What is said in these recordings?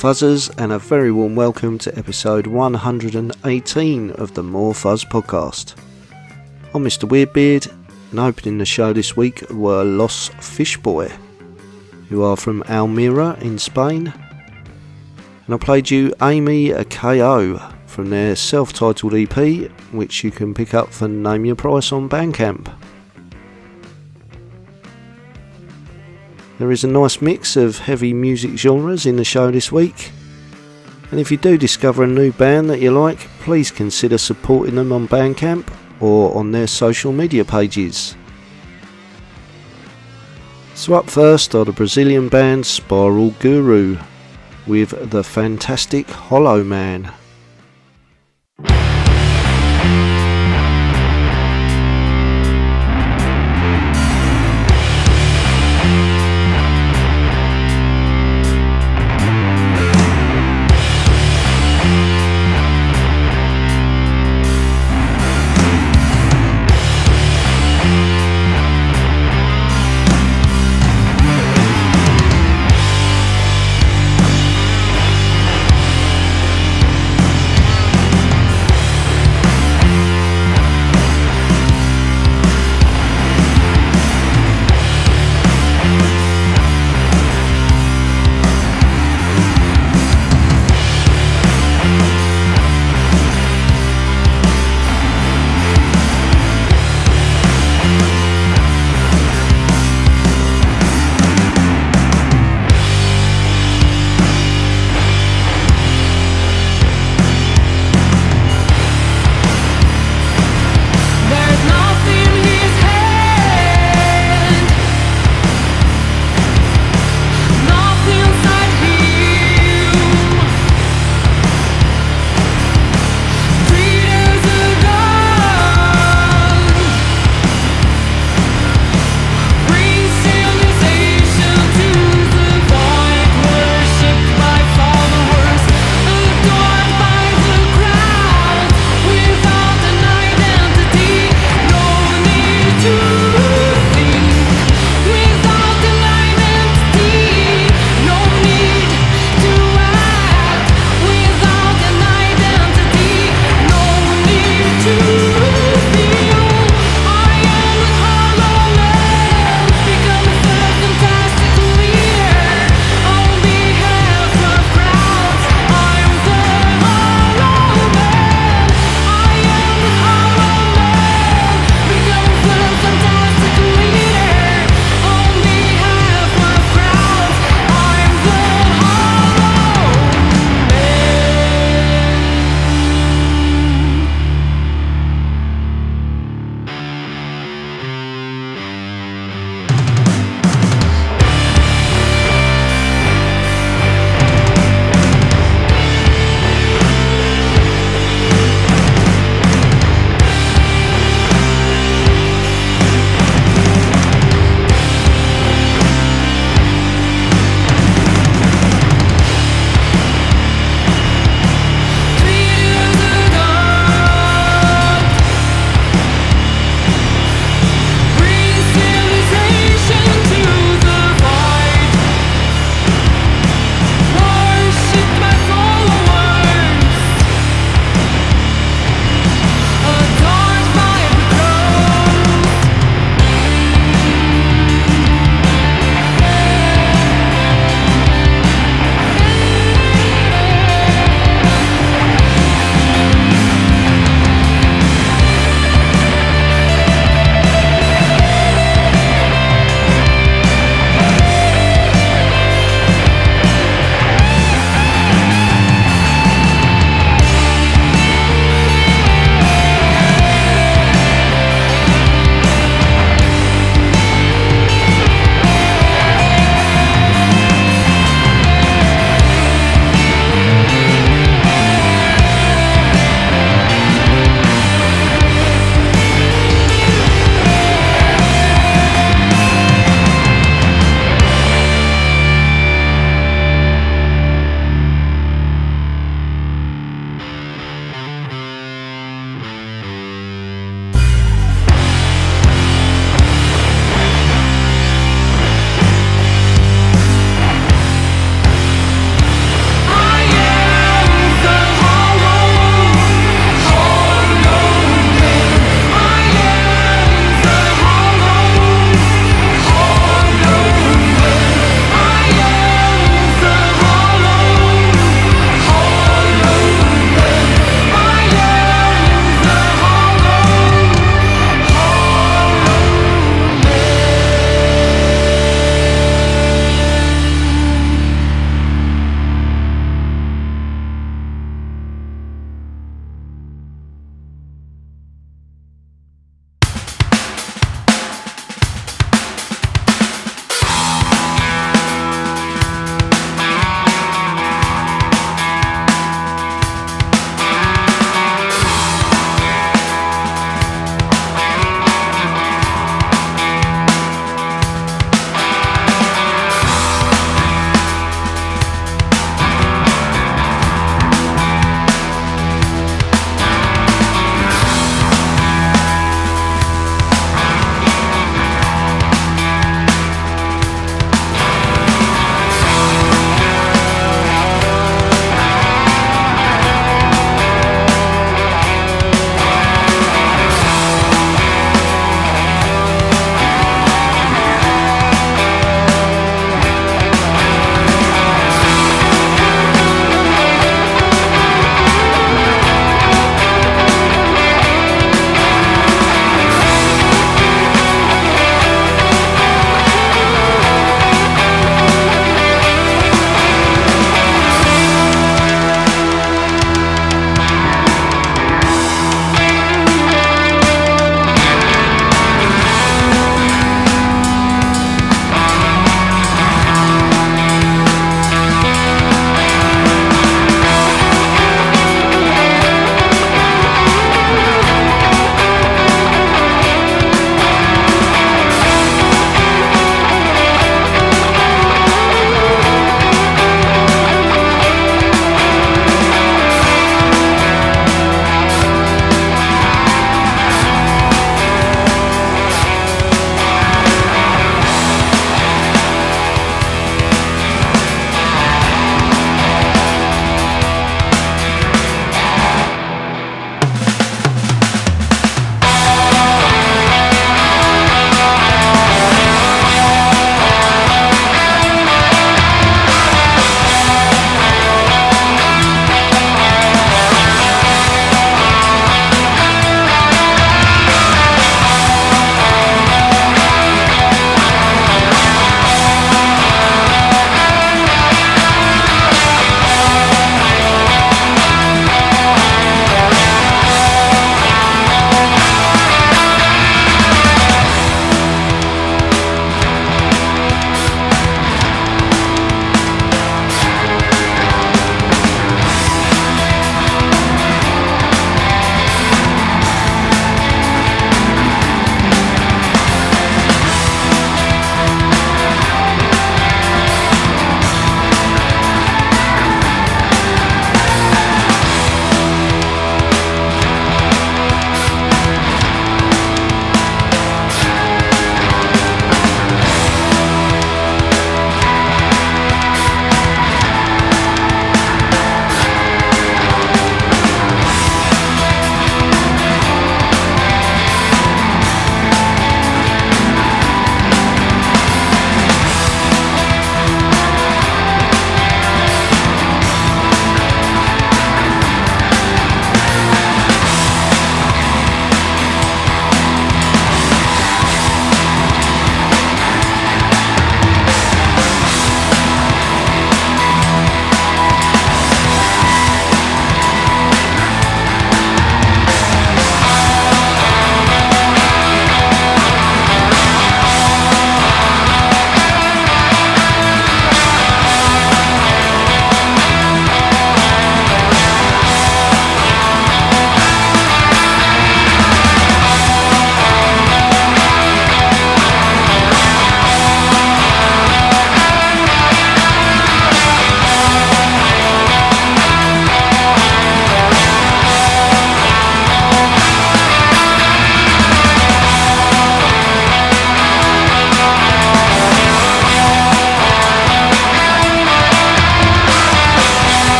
Fuzzers, and a very warm welcome to episode 118 of the More Fuzz podcast. I'm Mr. Weirdbeard, and opening the show this week were Los Fishboy, who are from Almería in Spain. And I played you Amy a KO from their self titled EP, which you can pick up for Name Your Price on Bandcamp. There is a nice mix of heavy music genres in the show this week. And if you do discover a new band that you like, please consider supporting them on Bandcamp or on their social media pages. So, up first are the Brazilian band Spiral Guru with the fantastic Hollow Man.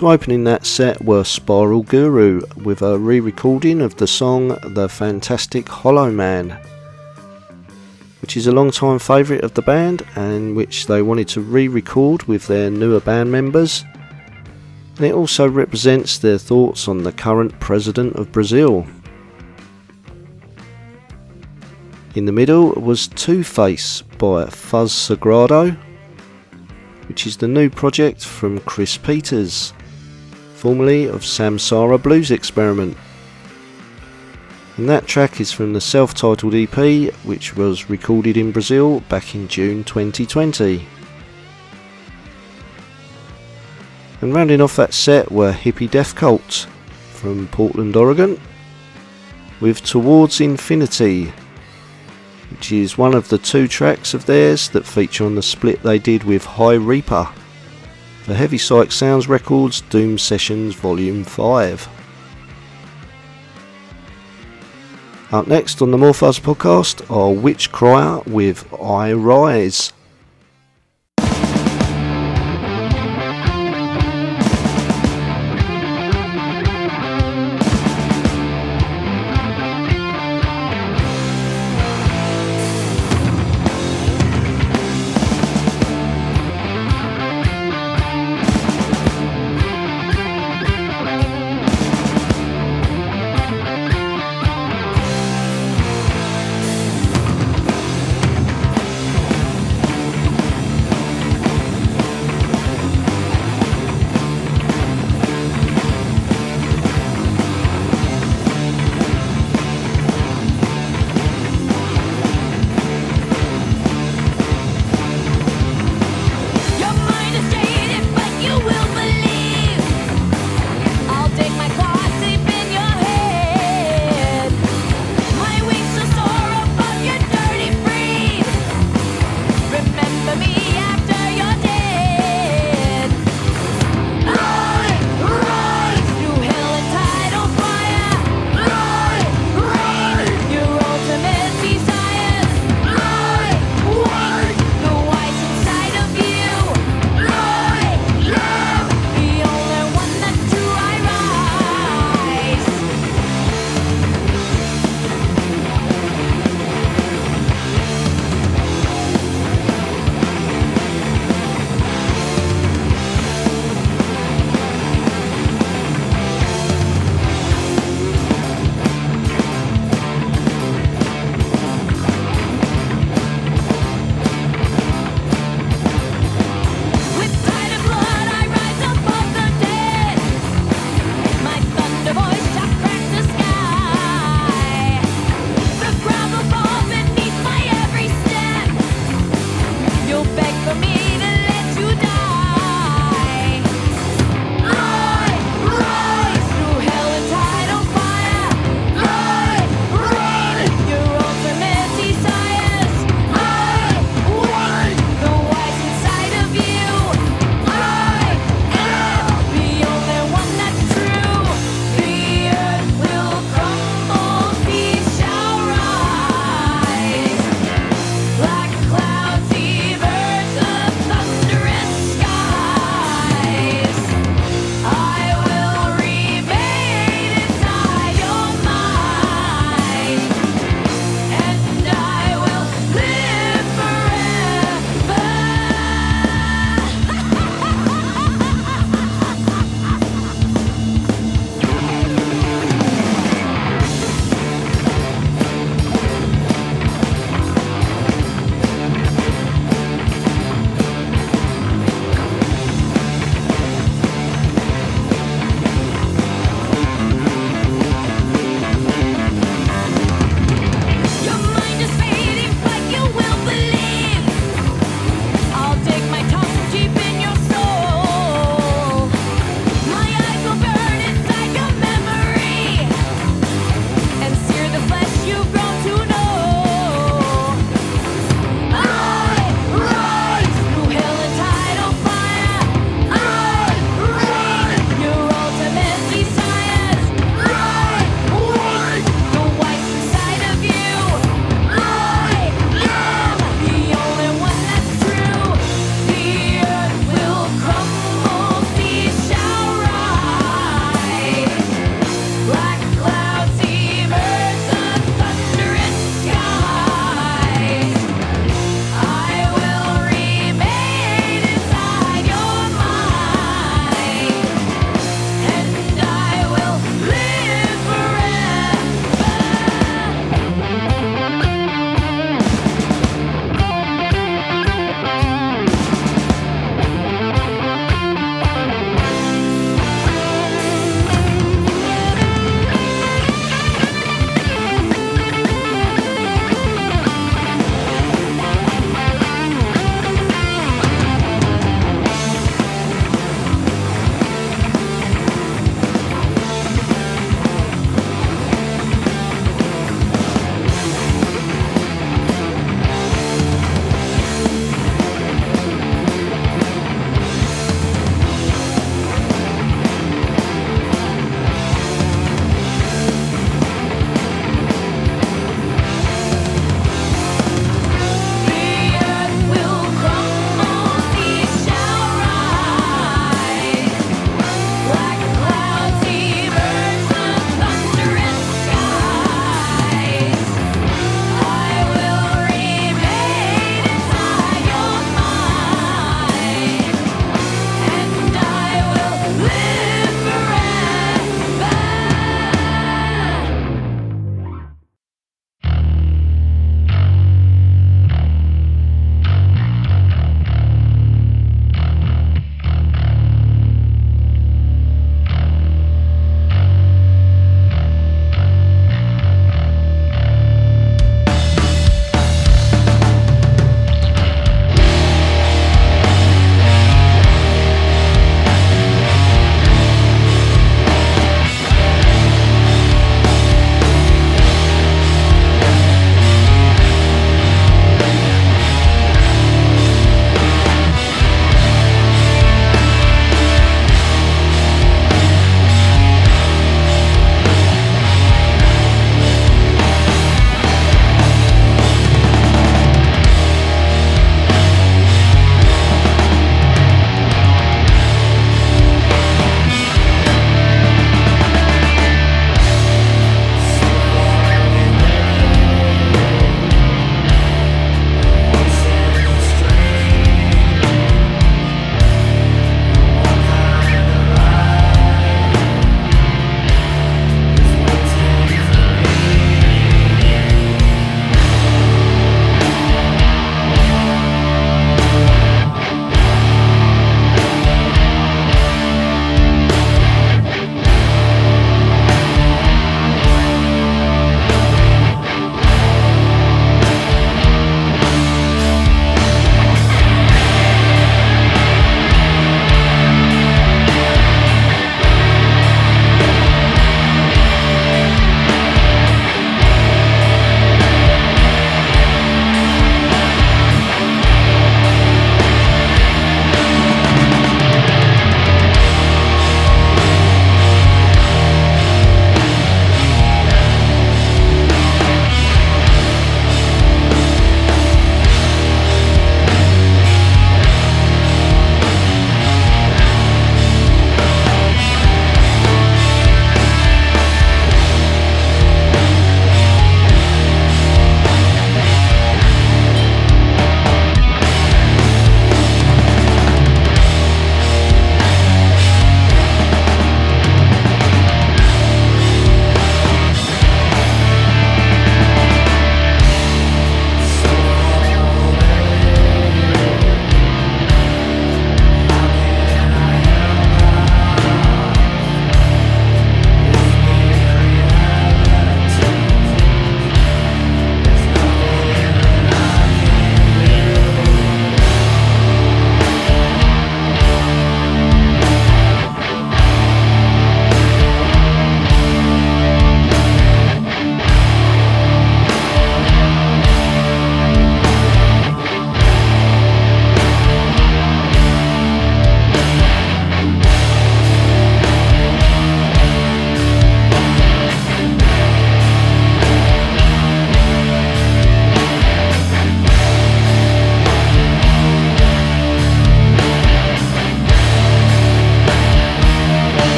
So, opening that set were Spiral Guru with a re recording of the song The Fantastic Hollow Man, which is a long time favourite of the band and which they wanted to re record with their newer band members. And it also represents their thoughts on the current president of Brazil. In the middle was Two Face by Fuzz Sagrado, which is the new project from Chris Peters formerly of Samsara Blues Experiment. And that track is from the self titled EP, which was recorded in Brazil back in June 2020. And rounding off that set were Hippie Death Cult from Portland, Oregon, with Towards Infinity, which is one of the two tracks of theirs that feature on the split they did with High Reeper for Heavy Psych Sounds Records Doom Sessions Volume 5. Up next on the Fuzz podcast are Witchcryer with I Rise.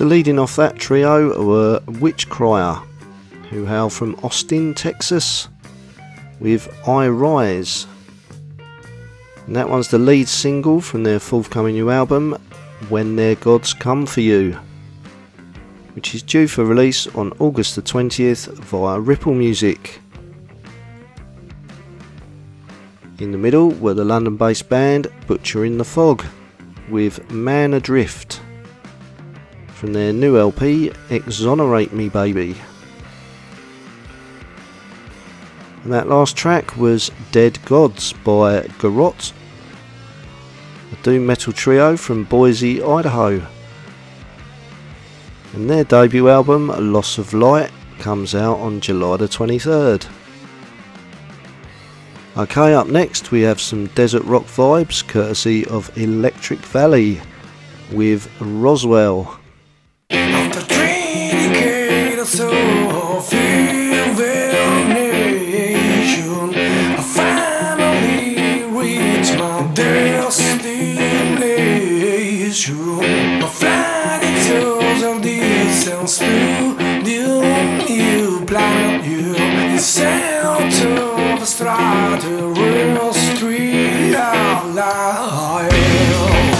So, leading off that trio were Witchcryer, who hail from Austin, Texas, with I Rise. And that one's the lead single from their forthcoming new album, When Their Gods Come For You, which is due for release on August the 20th via Ripple Music. In the middle were the London based band Butcher in the Fog with Man Adrift from their new LP Exonerate Me Baby. And that last track was Dead Gods by Ghorot, a doom metal trio from Boise, Idaho. And their debut album, Loss of Light, comes out on July the 23rd. Okay, up next we have some desert rock vibes courtesy of Electric Valley with Roswell. After decades of illumination, I finally reached my destination. You of the stratosphere alive.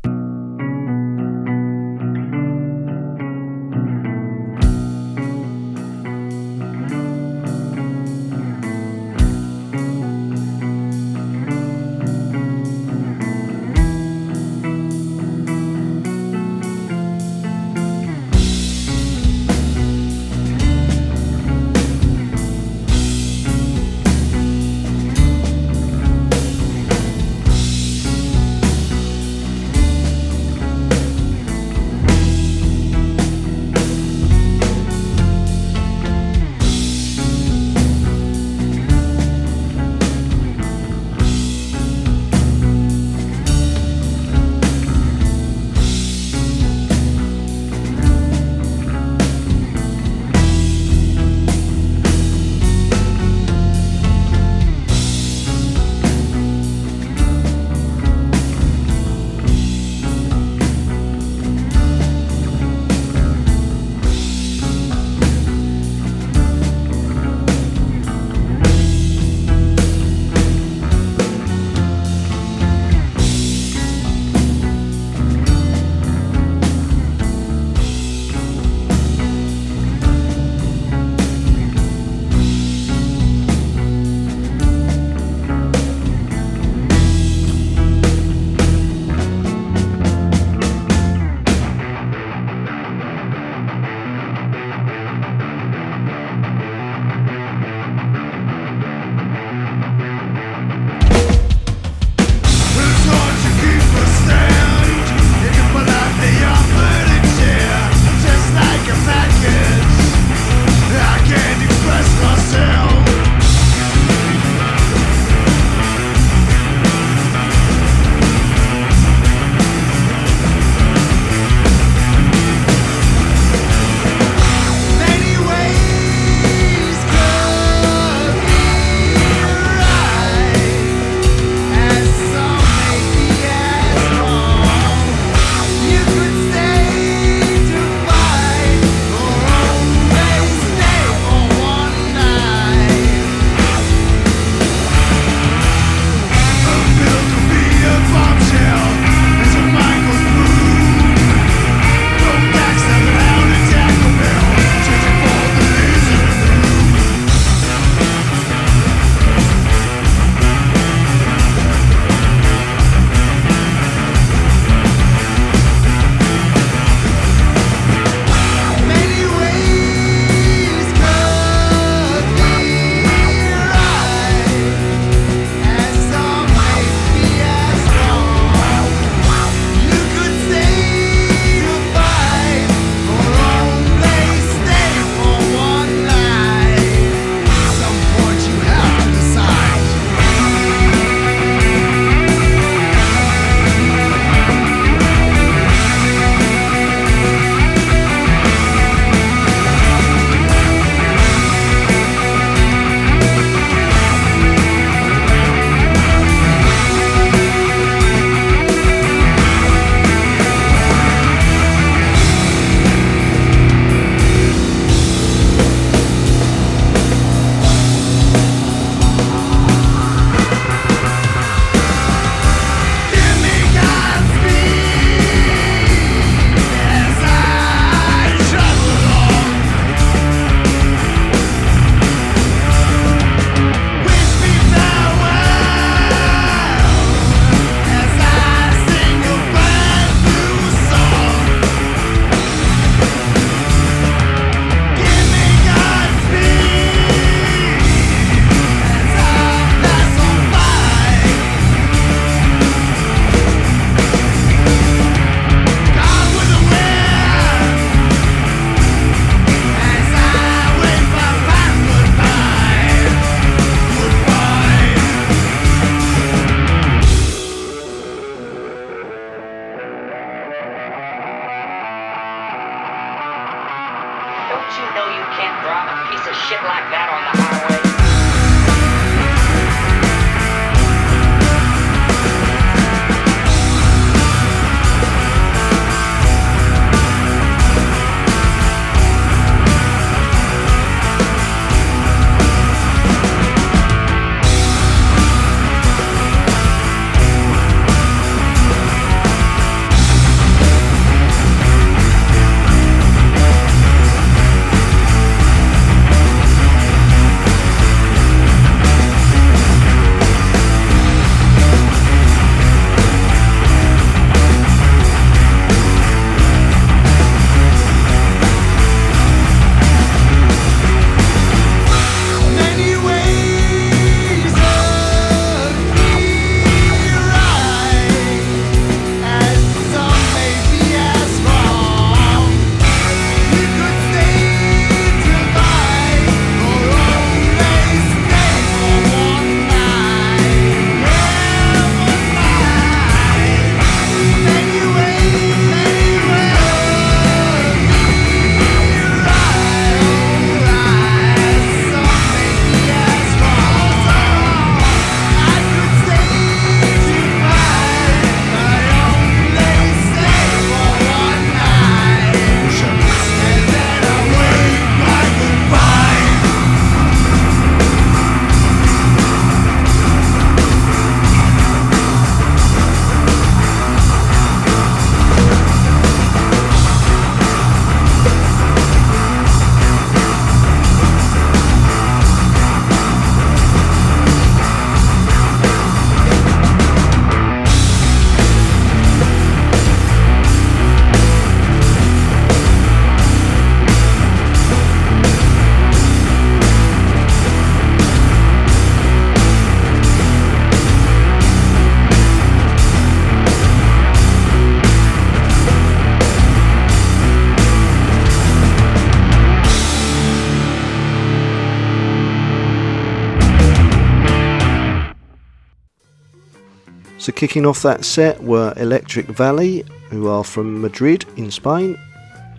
So, kicking off that set were Electric Valley, who are from Madrid in Spain,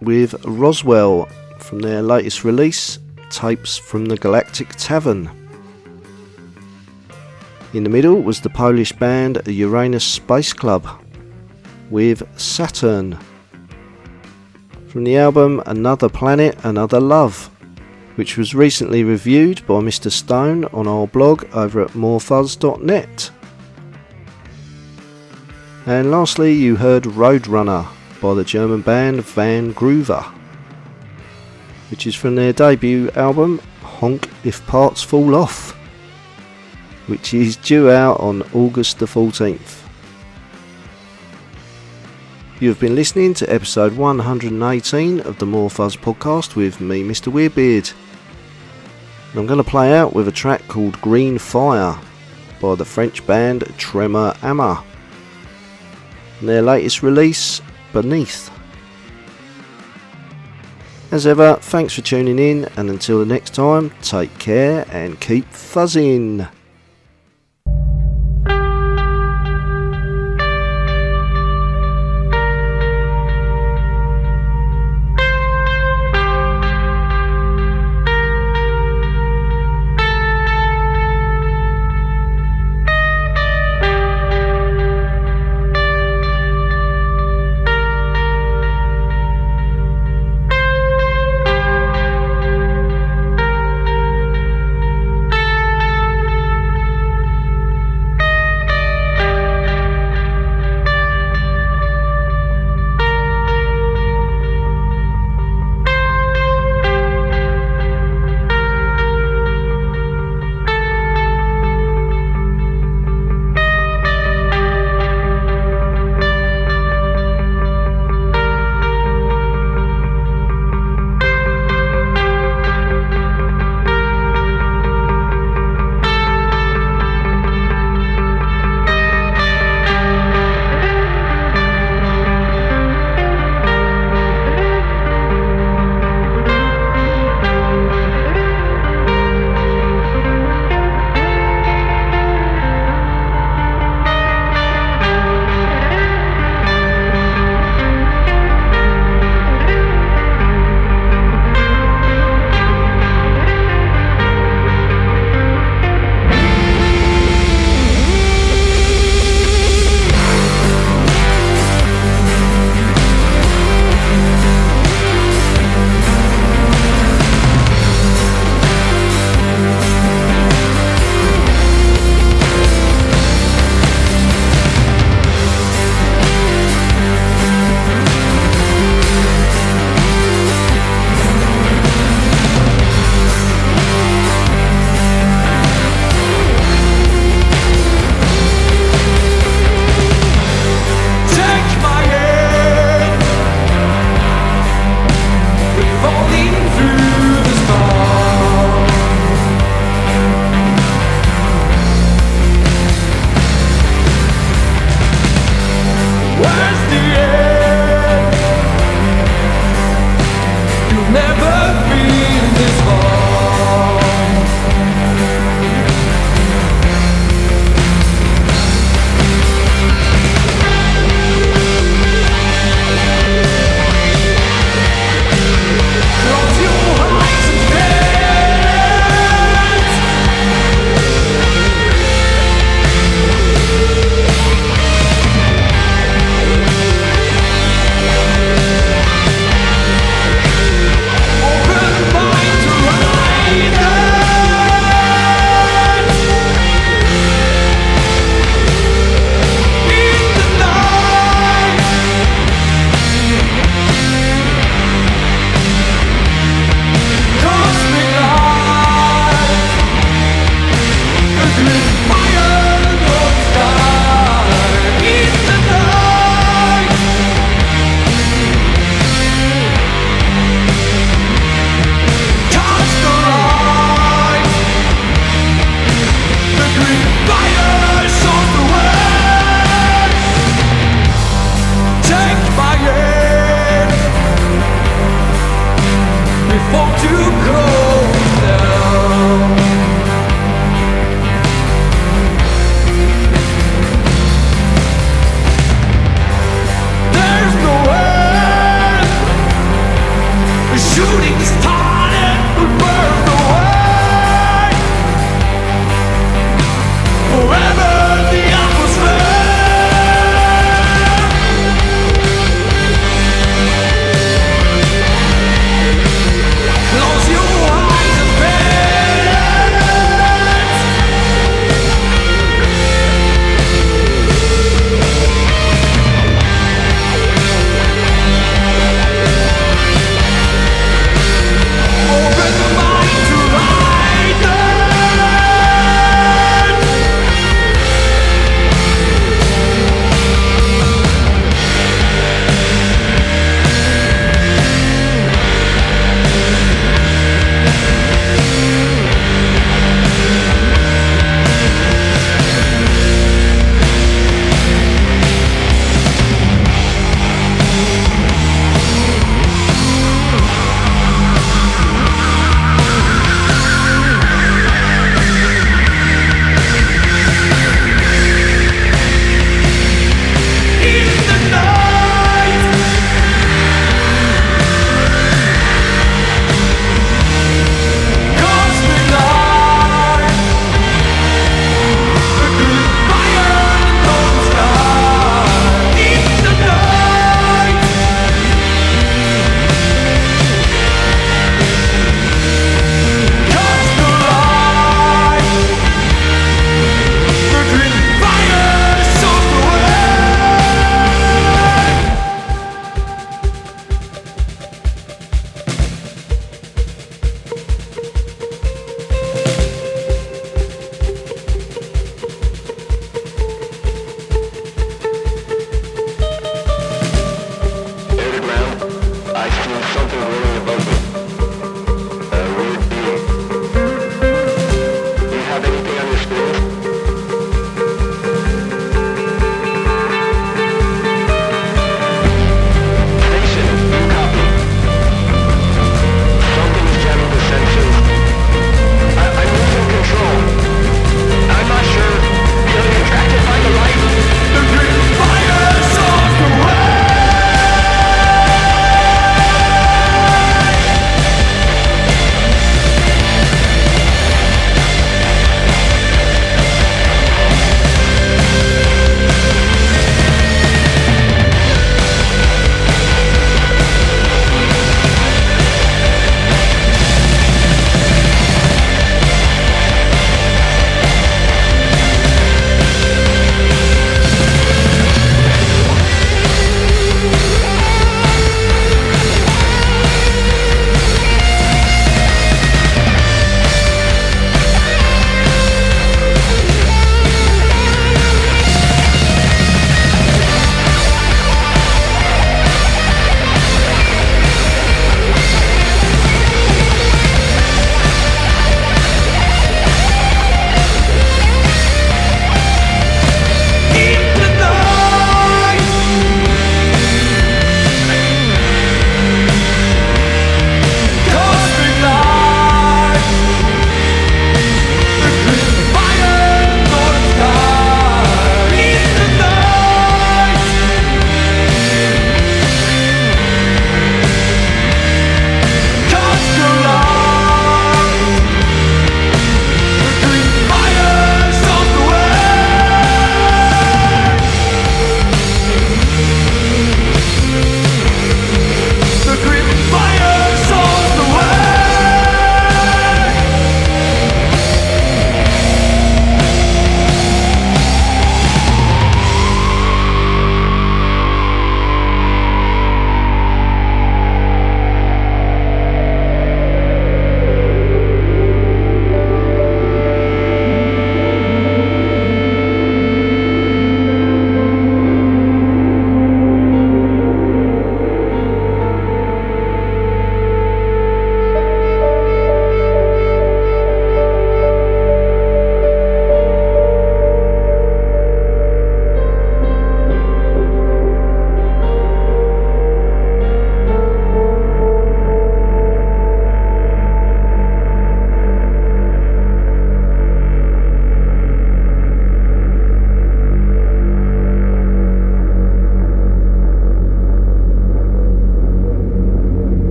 with Roswell from their latest release, Tapes from the Galactic Tavern. In the middle was the Polish band Uranus Space Club with Saturn. From the album Another Planet, Another Love, which was recently reviewed by Mr. Stone on our blog over at morefuzz.net. And lastly, you heard Roadrunner by the German band Van Groover, which is from their debut album Honk If Parts Fall Off, which is due out on August the 14th. You have been listening to episode 118 of the More Fuzz podcast with me, Mr. Weirdbeard. And I'm going to play out with a track called Green Fire by the French band Tremor Ama. Their latest release, Beneath. As ever, thanks for tuning in, and until the next time, take care and keep fuzzing.